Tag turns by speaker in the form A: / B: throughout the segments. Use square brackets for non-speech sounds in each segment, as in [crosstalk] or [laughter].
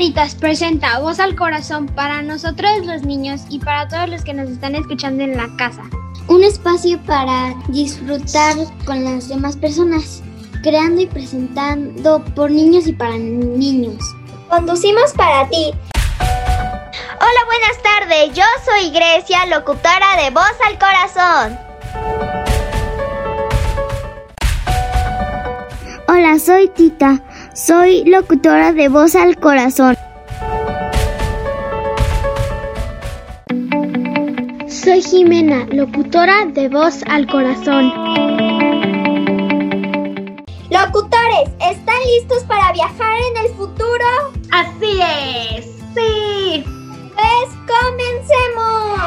A: Caritas presenta Voz al Corazón para nosotros los niños y para todos los que nos están escuchando en la casa.
B: Un espacio para disfrutar con las demás personas, creando y presentando por niños y para niños.
C: Conducimos para ti.
D: Hola, buenas tardes. Yo soy Grecia, locutora de Voz al Corazón.
E: Hola, soy Tita. Soy locutora de Voz al Corazón.
A: Soy Jimena, locutora de Voz al Corazón.
C: Locutores, ¿están listos para viajar en el futuro?
F: Así es, sí.
C: Pues comencemos.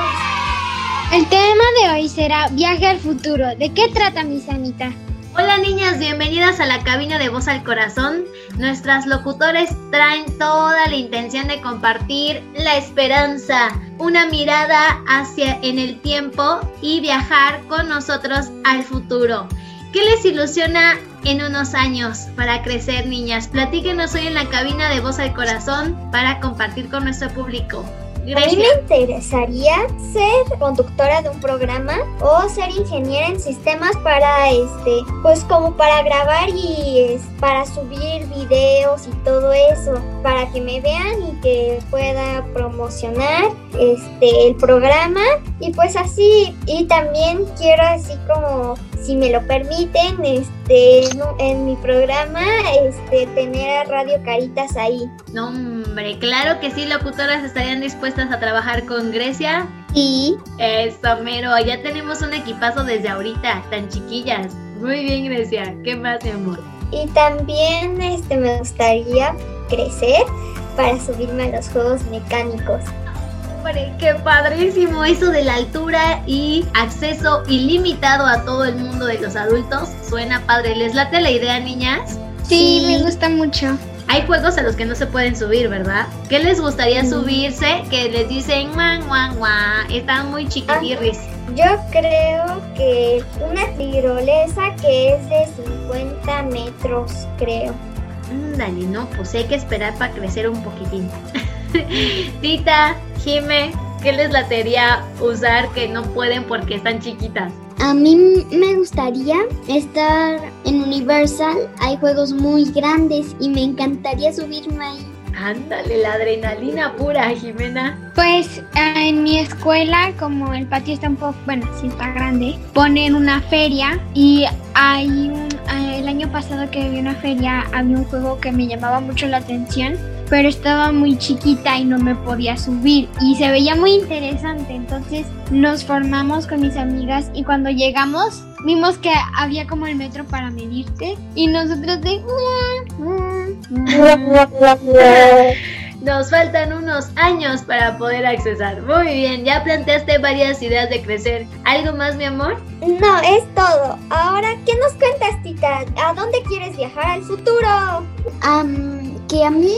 A: El tema de hoy será Viaje al futuro. ¿De qué trata mi sanita?
F: Hola niñas, bienvenidas a la cabina de Voz al Corazón. Nuestras locutores traen toda la intención de compartir la esperanza, una mirada hacia en el tiempo y viajar con nosotros al futuro. ¿Qué les ilusiona en unos años para crecer, niñas? Platíquenos hoy en la cabina de Voz al Corazón para compartir con nuestro público.
C: A mí me interesaría ser conductora de un programa o ser ingeniera en sistemas para este, pues como para grabar y para subir videos y todo eso, para que me vean y que pueda promocionar este el programa. Y pues así y también quiero así como si me lo permiten, este, en mi programa, este, tener a Radio Caritas ahí.
F: No, hombre, claro que sí, locutoras estarían dispuestas a trabajar con Grecia.
C: Sí.
F: Eso, mero, ya tenemos un equipazo desde ahorita, tan chiquillas. Muy bien, Grecia. ¿Qué más, mi amor?
C: Y también, este, me gustaría crecer para subirme a los juegos mecánicos
F: qué padrísimo eso de la altura y acceso ilimitado a todo el mundo de los adultos. Suena padre. ¿Les late la idea, niñas?
A: Sí, me gusta mucho.
F: Hay juegos a los que no se pueden subir, ¿verdad? ¿Qué les gustaría subirse? Que les dicen, guan, guan, guan. Están muy chiquitirris.
C: Ah, yo creo que una tirolesa que es de 50 metros, creo.
F: Dale, no, pues hay que esperar para crecer un poquitín. [laughs] Tita, Jime, ¿qué les latería usar que no pueden porque están chiquitas?
B: A mí me gustaría estar en Universal. Hay juegos muy grandes y me encantaría subirme ahí.
F: Ándale, la adrenalina pura, Jimena.
A: Pues en mi escuela, como el patio está un poco, bueno, sí está grande, ponen una feria y hay un, eh, el año pasado que había una feria, había un juego que me llamaba mucho la atención pero estaba muy chiquita y no me podía subir y se veía muy interesante. Entonces nos formamos con mis amigas y cuando llegamos vimos que había como el metro para medirte y nosotros de... [laughs]
F: Nos faltan unos años para poder accesar. Muy bien, ya planteaste varias ideas de crecer. ¿Algo más, mi amor?
C: No, es todo. Ahora, ¿qué nos cuentas, Tita? ¿A dónde quieres viajar al futuro?
B: Que a mí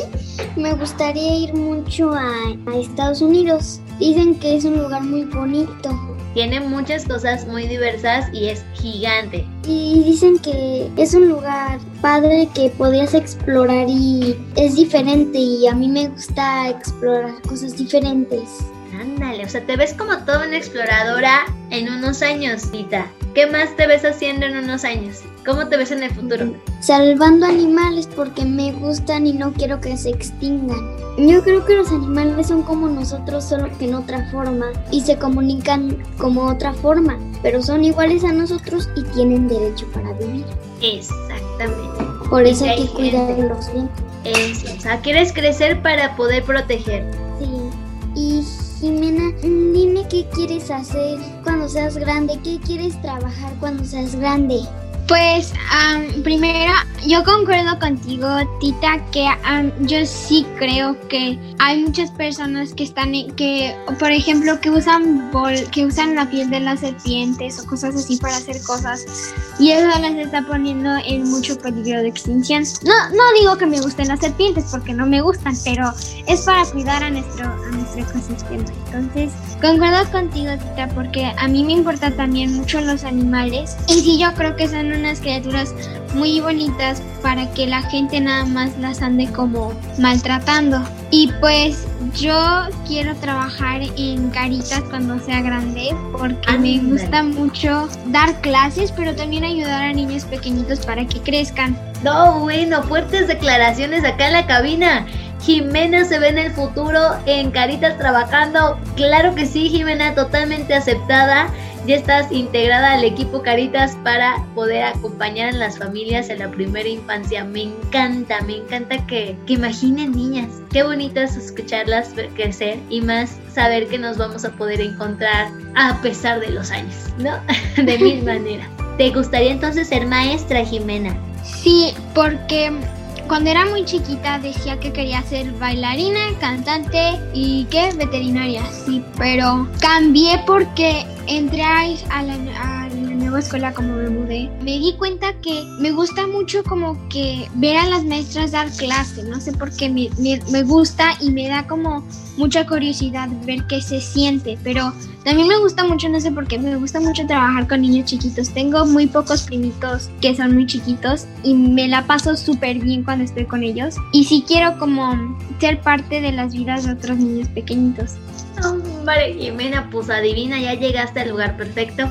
B: me gustaría ir mucho a, a Estados Unidos. Dicen que es un lugar muy bonito.
F: Tiene muchas cosas muy diversas y es gigante.
B: Y dicen que es un lugar padre que podrías explorar y es diferente y a mí me gusta explorar cosas diferentes.
F: Ándale, o sea, te ves como toda una exploradora en unos años, Tita. ¿Qué más te ves haciendo en unos años? ¿Cómo te ves en el futuro?
B: Salvando animales porque me gustan y no quiero que se extingan. Yo creo que los animales son como nosotros, solo que en otra forma, y se comunican como otra forma, pero son iguales a nosotros y tienen derecho para vivir.
F: Exactamente.
B: Por eso hay que cuidarlos bien.
F: Eso, o sea, quieres crecer para poder proteger.
B: Sí. Y Jimena, dime qué quieres hacer cuando seas grande, qué quieres trabajar cuando seas grande.
A: Pues primero, yo concuerdo contigo, Tita, que yo sí creo que hay muchas personas que están, que, por ejemplo, que usan bol, que usan la piel de las serpientes o cosas así para hacer cosas y eso las está poniendo en mucho peligro de extinción. No, no digo que me gusten las serpientes porque no me gustan, pero es para cuidar a nuestro, a nuestro ecosistema. Entonces, concuerdo contigo, Tita, porque a mí me importan también mucho los animales y sí, yo creo que son unas criaturas muy bonitas para que la gente nada más las ande como maltratando. Y pues yo quiero trabajar en Caritas cuando sea grande porque me gusta mucho dar clases, pero también ayudar a niños pequeñitos para que crezcan.
F: No, bueno, fuertes declaraciones acá en la cabina. Jimena se ve en el futuro en Caritas trabajando. Claro que sí, Jimena, totalmente aceptada ya estás integrada al equipo Caritas para poder acompañar a las familias en la primera infancia. Me encanta, me encanta que, que imaginen niñas. Qué bonito es escucharlas crecer y más saber que nos vamos a poder encontrar a pesar de los años, ¿no? [laughs] de mil [laughs] maneras. ¿Te gustaría entonces ser maestra, Jimena?
A: Sí, porque cuando era muy chiquita decía que quería ser bailarina, cantante y que veterinaria, sí, pero cambié porque entré a la, escuela como me mudé, me di cuenta que me gusta mucho como que ver a las maestras dar clase, no sé por qué me, me gusta y me da como mucha curiosidad ver qué se siente, pero también me gusta mucho, no sé por qué, me gusta mucho trabajar con niños chiquitos. Tengo muy pocos primitos que son muy chiquitos y me la paso súper bien cuando estoy con ellos. Y sí quiero como ser parte de las vidas de otros niños pequeñitos.
F: Vale, Jimena, pues adivina, ya llegaste al lugar perfecto,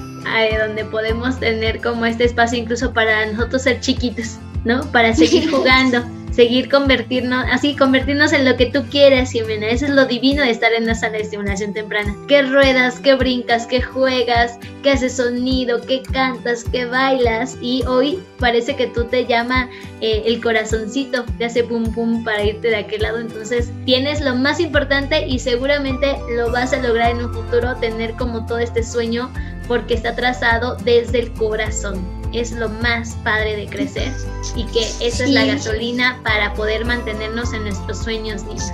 F: donde podemos tener como este espacio incluso para nosotros ser chiquitos, ¿no? Para seguir [laughs] jugando seguir convertirnos, así convertirnos en lo que tú quieras, Jimena. Eso es lo divino de estar en una sala de estimulación temprana. Que ruedas, que brincas, que juegas, que haces sonido, que cantas, que bailas. Y hoy parece que tú te llama eh, el corazoncito, te hace pum pum para irte de aquel lado. Entonces tienes lo más importante y seguramente lo vas a lograr en un futuro, tener como todo este sueño porque está trazado desde el corazón es lo más padre de crecer y que esa es la gasolina para poder mantenernos en nuestros sueños niños.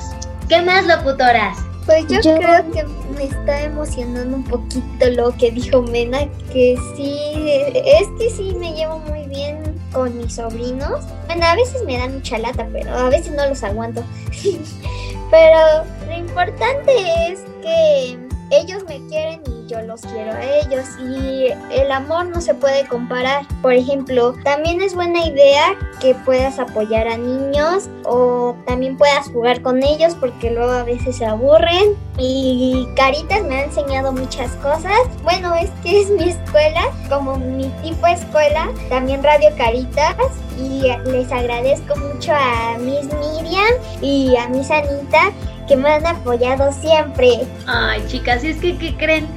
F: ¿Qué más, locutoras?
C: Pues yo, creo que me está emocionando un poquito lo que dijo Mena, que sí, es que sí me llevo muy bien con mis sobrinos. Bueno, a veces me dan mucha lata, pero a veces no los aguanto. [laughs] pero lo importante es que ellos me quieren y yo los quiero a ellos y el amor no se puede comparar. Por ejemplo, también es buena idea que puedas apoyar a niños o también puedas jugar con ellos porque luego a veces se aburren y Caritas me ha enseñado muchas cosas. Bueno, es que es mi escuela, como mi tipo de escuela, también Radio Caritas y les agradezco mucho a Miss Miriam y a Miss Anita que me han apoyado siempre.
F: Ay, chicas, y es que, ¿qué creen?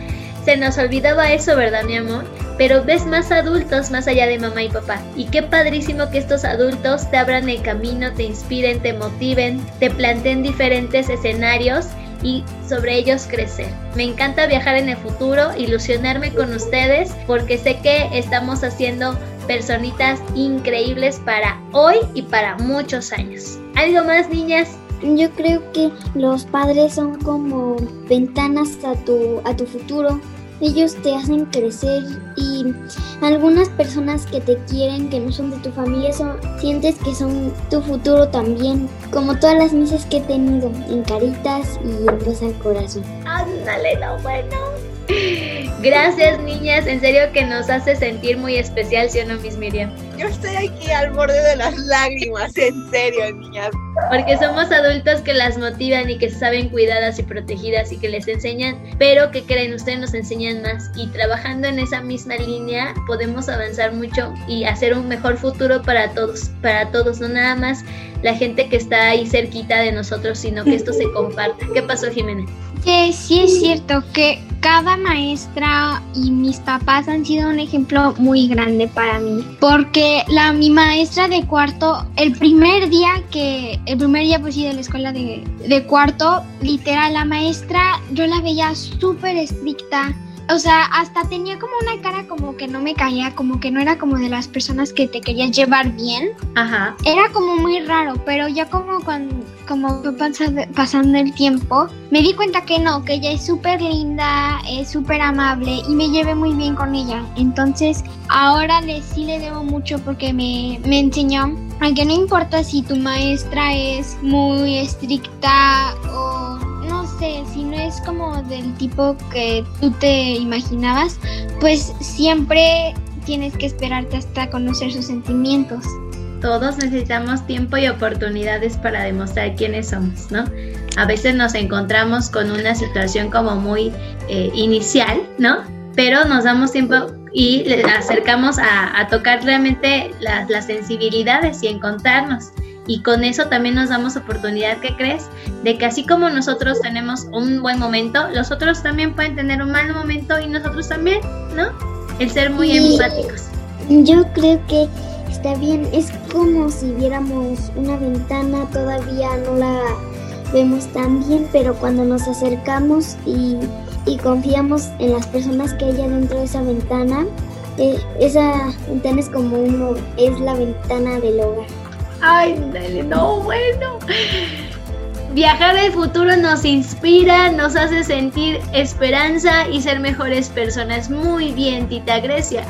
F: Se nos olvidaba eso, ¿verdad, mi amor? Pero ves más adultos más allá de mamá y papá. Y qué padrísimo que estos adultos te abran el camino, te inspiren, te motiven, te planteen diferentes escenarios y sobre ellos crecer. Me encanta viajar en el futuro, ilusionarme con ustedes porque sé que estamos haciendo personitas increíbles para hoy y para muchos años. ¿Algo más, niñas?
B: Yo creo que los padres son como ventanas a tu, a tu futuro. Ellos te hacen crecer y algunas personas que te quieren, que no son de tu familia, son, sientes que son tu futuro también. Como todas las misas que he tenido en Caritas y en al Corazón.
F: Ándale, no bueno. Gracias, niñas. En serio que nos hace sentir muy especial, ¿sí o no, Miss Miriam?
G: Yo estoy aquí al borde de las lágrimas, en serio, niñas.
F: Porque somos adultos que las motivan y que saben cuidadas y protegidas y que les enseñan, pero que creen, ustedes nos enseñan más. Y trabajando en esa misma línea podemos avanzar mucho y hacer un mejor futuro para todos, para todos, no nada más la gente que está ahí cerquita de nosotros, sino que esto se comparta. ¿Qué pasó, Jimena?
A: Que sí es cierto que cada maestra y mis papás han sido un ejemplo muy grande para mí. Porque la, mi maestra de cuarto, el primer día que, el primer día pues sí de la escuela de, de cuarto, literal, la maestra yo la veía súper estricta o sea, hasta tenía como una cara como que no me caía, como que no era como de las personas que te querías llevar bien.
F: Ajá.
A: Era como muy raro, pero ya como cuando como fue pasando, el tiempo, me di cuenta que no, que ella es súper linda, es súper amable y me llevé muy bien con ella. Entonces, ahora le, sí le debo mucho porque me, me enseñó a que no importa si tu maestra es muy estricta es como del tipo que tú te imaginabas, pues siempre tienes que esperarte hasta conocer sus sentimientos.
F: Todos necesitamos tiempo y oportunidades para demostrar quiénes somos, ¿no? a veces nos encontramos con una situación como muy eh, inicial, ¿no? Pero nos damos tiempo y le acercamos a, tocar realmente las, las sensibilidades y encontrarnos. Y con eso también nos damos oportunidad, ¿qué crees? De que así como nosotros tenemos un buen momento, los otros también pueden tener un mal momento y nosotros también, ¿no? El ser muy empáticos.
B: Yo creo que está bien, es como si viéramos una ventana, todavía no la vemos tan bien, pero cuando nos acercamos y, confiamos en las personas que hay dentro de esa ventana, eh, esa ventana es como uno, es la ventana del hogar.
F: Ay, dale, no, bueno. Viajar al futuro nos inspira, nos hace sentir esperanza y ser mejores personas. Muy bien, Tita Grecia.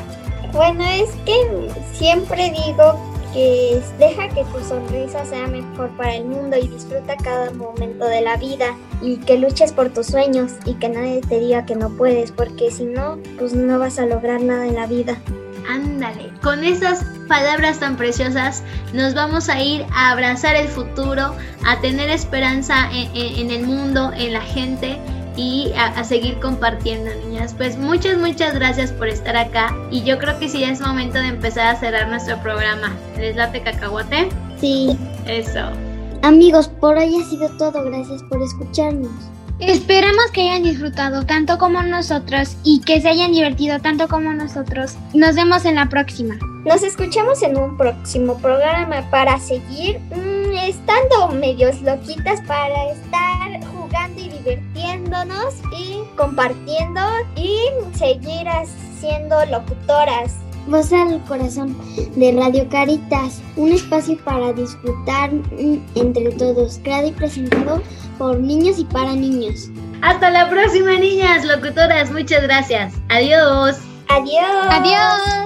C: Bueno, es que siempre digo que deja que tu sonrisa sea mejor para el mundo y disfruta cada momento de la vida y que luches por tus sueños y que nadie te diga que no puedes, porque si no, pues no vas a lograr nada en la vida.
F: Ándale, con esas palabras tan preciosas nos vamos a ir a abrazar el futuro, a tener esperanza en, el mundo, en la gente y a, seguir compartiendo, niñas. Pues muchas, muchas gracias por estar acá y yo creo que sí es momento de empezar a cerrar nuestro programa. ¿Les late cacahuate?
B: Sí.
F: Eso.
B: Amigos, por hoy ha sido todo. Gracias por escucharnos.
A: Esperamos que hayan disfrutado tanto como nosotros y que se hayan divertido tanto como nosotros. Nos vemos en la próxima.
C: Nos escuchamos en un próximo programa para seguir mm, estando medios loquitas para estar jugando y divirtiéndonos y compartiendo y seguir siendo locutoras.
B: Voz al corazón de Radio Caritas, un espacio para disfrutar mm, entre todos, creado y presentado por niños y para niños.
F: Hasta la próxima, niñas locutoras. Muchas gracias. Adiós.
C: Adiós.
A: Adiós.